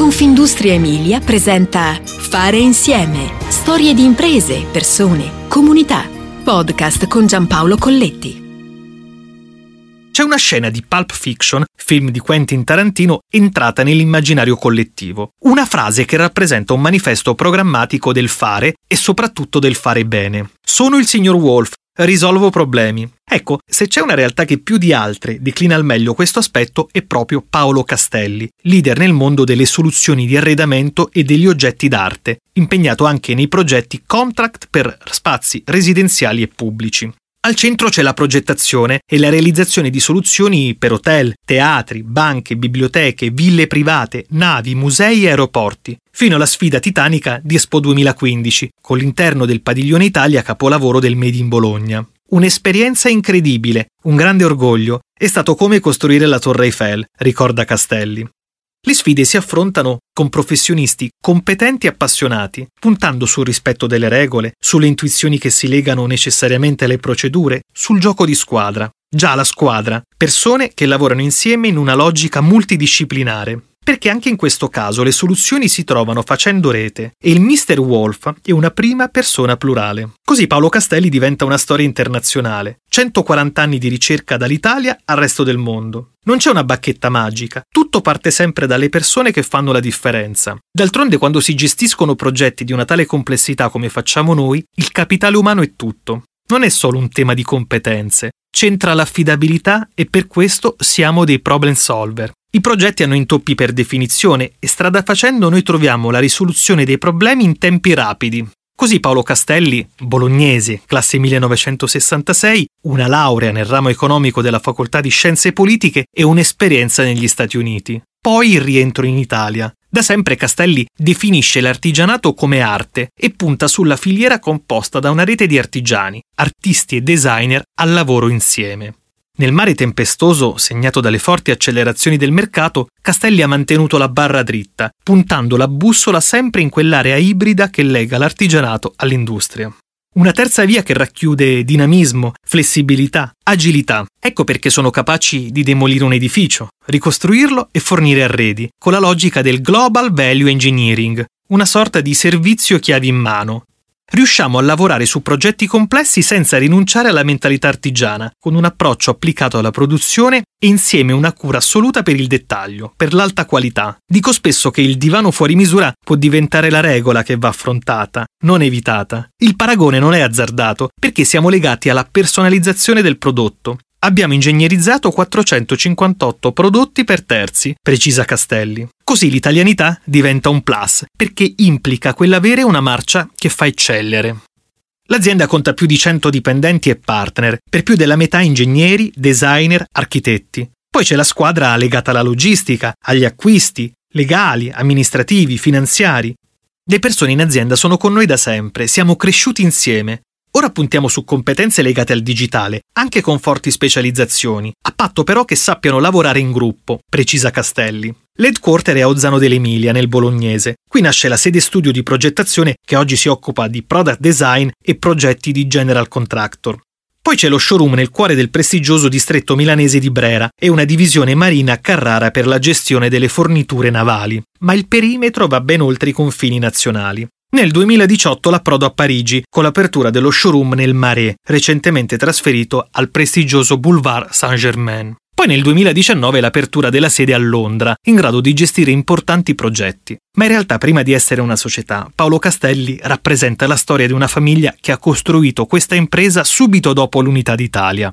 Confindustria Emilia presenta Fare insieme. Storie di imprese, persone, comunità. Podcast con Giampaolo Colletti. C'è una scena di Pulp Fiction, film di Quentin Tarantino, entrata nell'immaginario collettivo. Una frase che rappresenta un manifesto programmatico del fare e soprattutto del fare bene. Sono il signor Wolf, risolvo problemi. Ecco, se c'è una realtà che più di altre declina al meglio questo aspetto è proprio Paolo Castelli, leader nel mondo delle soluzioni di arredamento e degli oggetti d'arte, impegnato anche nei progetti contract per spazi residenziali e pubblici. Al centro c'è la progettazione e la realizzazione di soluzioni per hotel, teatri, banche, biblioteche, ville private, navi, musei e aeroporti, fino alla sfida titanica di Expo 2015, con l'interno del Padiglione Italia capolavoro del Made in Bologna. Un'esperienza incredibile, un grande orgoglio, è stato come costruire la Torre Eiffel, ricorda Castelli. Le sfide si affrontano con professionisti competenti e appassionati, puntando sul rispetto delle regole, sulle intuizioni che si legano necessariamente alle procedure, sul gioco di squadra. Già la squadra, persone che lavorano insieme in una logica multidisciplinare, perché anche in questo caso le soluzioni si trovano facendo rete e il Mr. Wolf è una prima persona plurale. Così Paolo Castelli diventa una storia internazionale. 140 anni di ricerca dall'Italia al resto del mondo. Non c'è una bacchetta magica, tutto parte sempre dalle persone che fanno la differenza. D'altronde quando si gestiscono progetti di una tale complessità come facciamo noi, il capitale umano è tutto. Non è solo un tema di competenze, c'entra l'affidabilità e per questo siamo dei problem solver. I progetti hanno intoppi per definizione e strada facendo noi troviamo la risoluzione dei problemi in tempi rapidi. Così Paolo Castelli, bolognese, classe 1966, una laurea nel ramo economico della Facoltà di Scienze Politiche e un'esperienza negli Stati Uniti. Poi il rientro in Italia. Da sempre Castelli definisce l'artigianato come arte e punta sulla filiera composta da una rete di artigiani, artisti e designer al lavoro insieme. Nel mare tempestoso, segnato dalle forti accelerazioni del mercato, Castelli ha mantenuto la barra dritta, puntando la bussola sempre in quell'area ibrida che lega l'artigianato all'industria. Una terza via che racchiude dinamismo, flessibilità, agilità. Ecco perché sono capaci di demolire un edificio, ricostruirlo e fornire arredi, con la logica del Global Value Engineering, una sorta di servizio chiavi in mano, riusciamo a lavorare su progetti complessi senza rinunciare alla mentalità artigiana, con un approccio applicato alla produzione e insieme una cura assoluta per il dettaglio, per l'alta qualità. Dico spesso che il divano fuori misura può diventare la regola che va affrontata, non evitata. Il paragone non è azzardato perché siamo legati alla personalizzazione del prodotto. Abbiamo ingegnerizzato 458 prodotti per terzi, precisa Castelli. Così l'italianità diventa un plus, perché implica quell'avere una marcia che fa eccellere. L'azienda conta più di 100 dipendenti e partner, per più della metà ingegneri, designer, architetti. Poi c'è la squadra legata alla logistica, agli acquisti, legali, amministrativi, finanziari. Le persone in azienda sono con noi da sempre, siamo cresciuti insieme, Ora puntiamo su competenze legate al digitale, anche con forti specializzazioni, a patto però che sappiano lavorare in gruppo, precisa Castelli. L'headquarter è a Ozzano dell'Emilia, nel bolognese. Qui nasce la sede studio di progettazione che oggi si occupa di product design e progetti di general contractor. Poi c'è lo showroom nel cuore del prestigioso distretto milanese di Brera e una divisione marina a Carrara per la gestione delle forniture navali. Ma il perimetro va ben oltre i confini nazionali. Nel 2018 l'approdo a Parigi con l'apertura dello showroom nel Marais, recentemente trasferito al prestigioso Boulevard Saint-Germain. Poi nel 2019 l'apertura della sede a Londra, in grado di gestire importanti progetti. Ma in realtà prima di essere una società, Paolo Castelli rappresenta la storia di una famiglia che ha costruito questa impresa subito dopo l'unità d'Italia.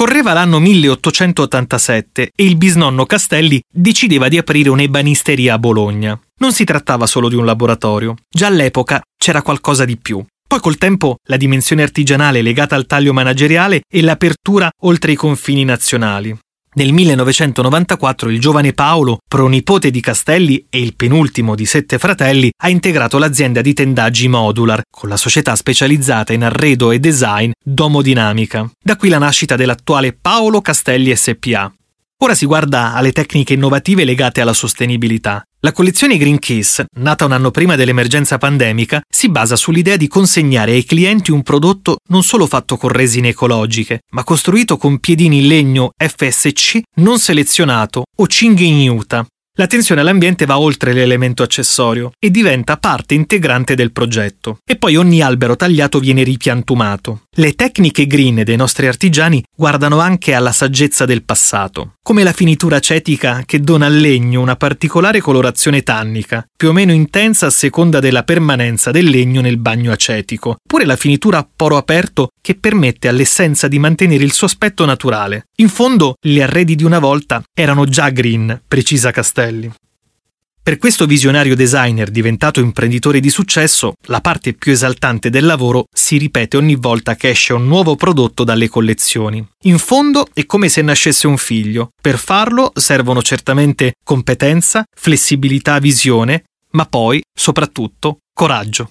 Correva l'anno 1887 e il bisnonno Castelli decideva di aprire un'ebanisteria a Bologna. Non si trattava solo di un laboratorio, già all'epoca c'era qualcosa di più. Poi col tempo la dimensione artigianale legata al taglio manageriale e l'apertura oltre i confini nazionali. Nel 1994 il giovane Paolo, pronipote di Castelli e il penultimo di sette fratelli, ha integrato l'azienda di tendaggi Modular con la società specializzata in arredo e design Domodinamica. Da qui la nascita dell'attuale Paolo Castelli SPA. Ora si guarda alle tecniche innovative legate alla sostenibilità. La collezione Green Case, nata un anno prima dell'emergenza pandemica, si basa sull'idea di consegnare ai clienti un prodotto non solo fatto con resine ecologiche, ma costruito con piedini in legno FSC non selezionato o cinghia in Utah. L'attenzione all'ambiente va oltre l'elemento accessorio e diventa parte integrante del progetto. E poi ogni albero tagliato viene ripiantumato. Le tecniche green dei nostri artigiani guardano anche alla saggezza del passato, come la finitura acetica che dona al legno una particolare colorazione tannica, più o meno intensa a seconda della permanenza del legno nel bagno acetico, oppure la finitura a poro aperto che permette all'essenza di mantenere il suo aspetto naturale. In fondo, gli arredi di una volta erano già green, precisa Castelli. Per questo visionario designer diventato imprenditore di successo, la parte più esaltante del lavoro si ripete ogni volta che esce un nuovo prodotto dalle collezioni. In fondo è come se nascesse un figlio. Per farlo servono certamente competenza, flessibilità, visione, ma poi, soprattutto, coraggio.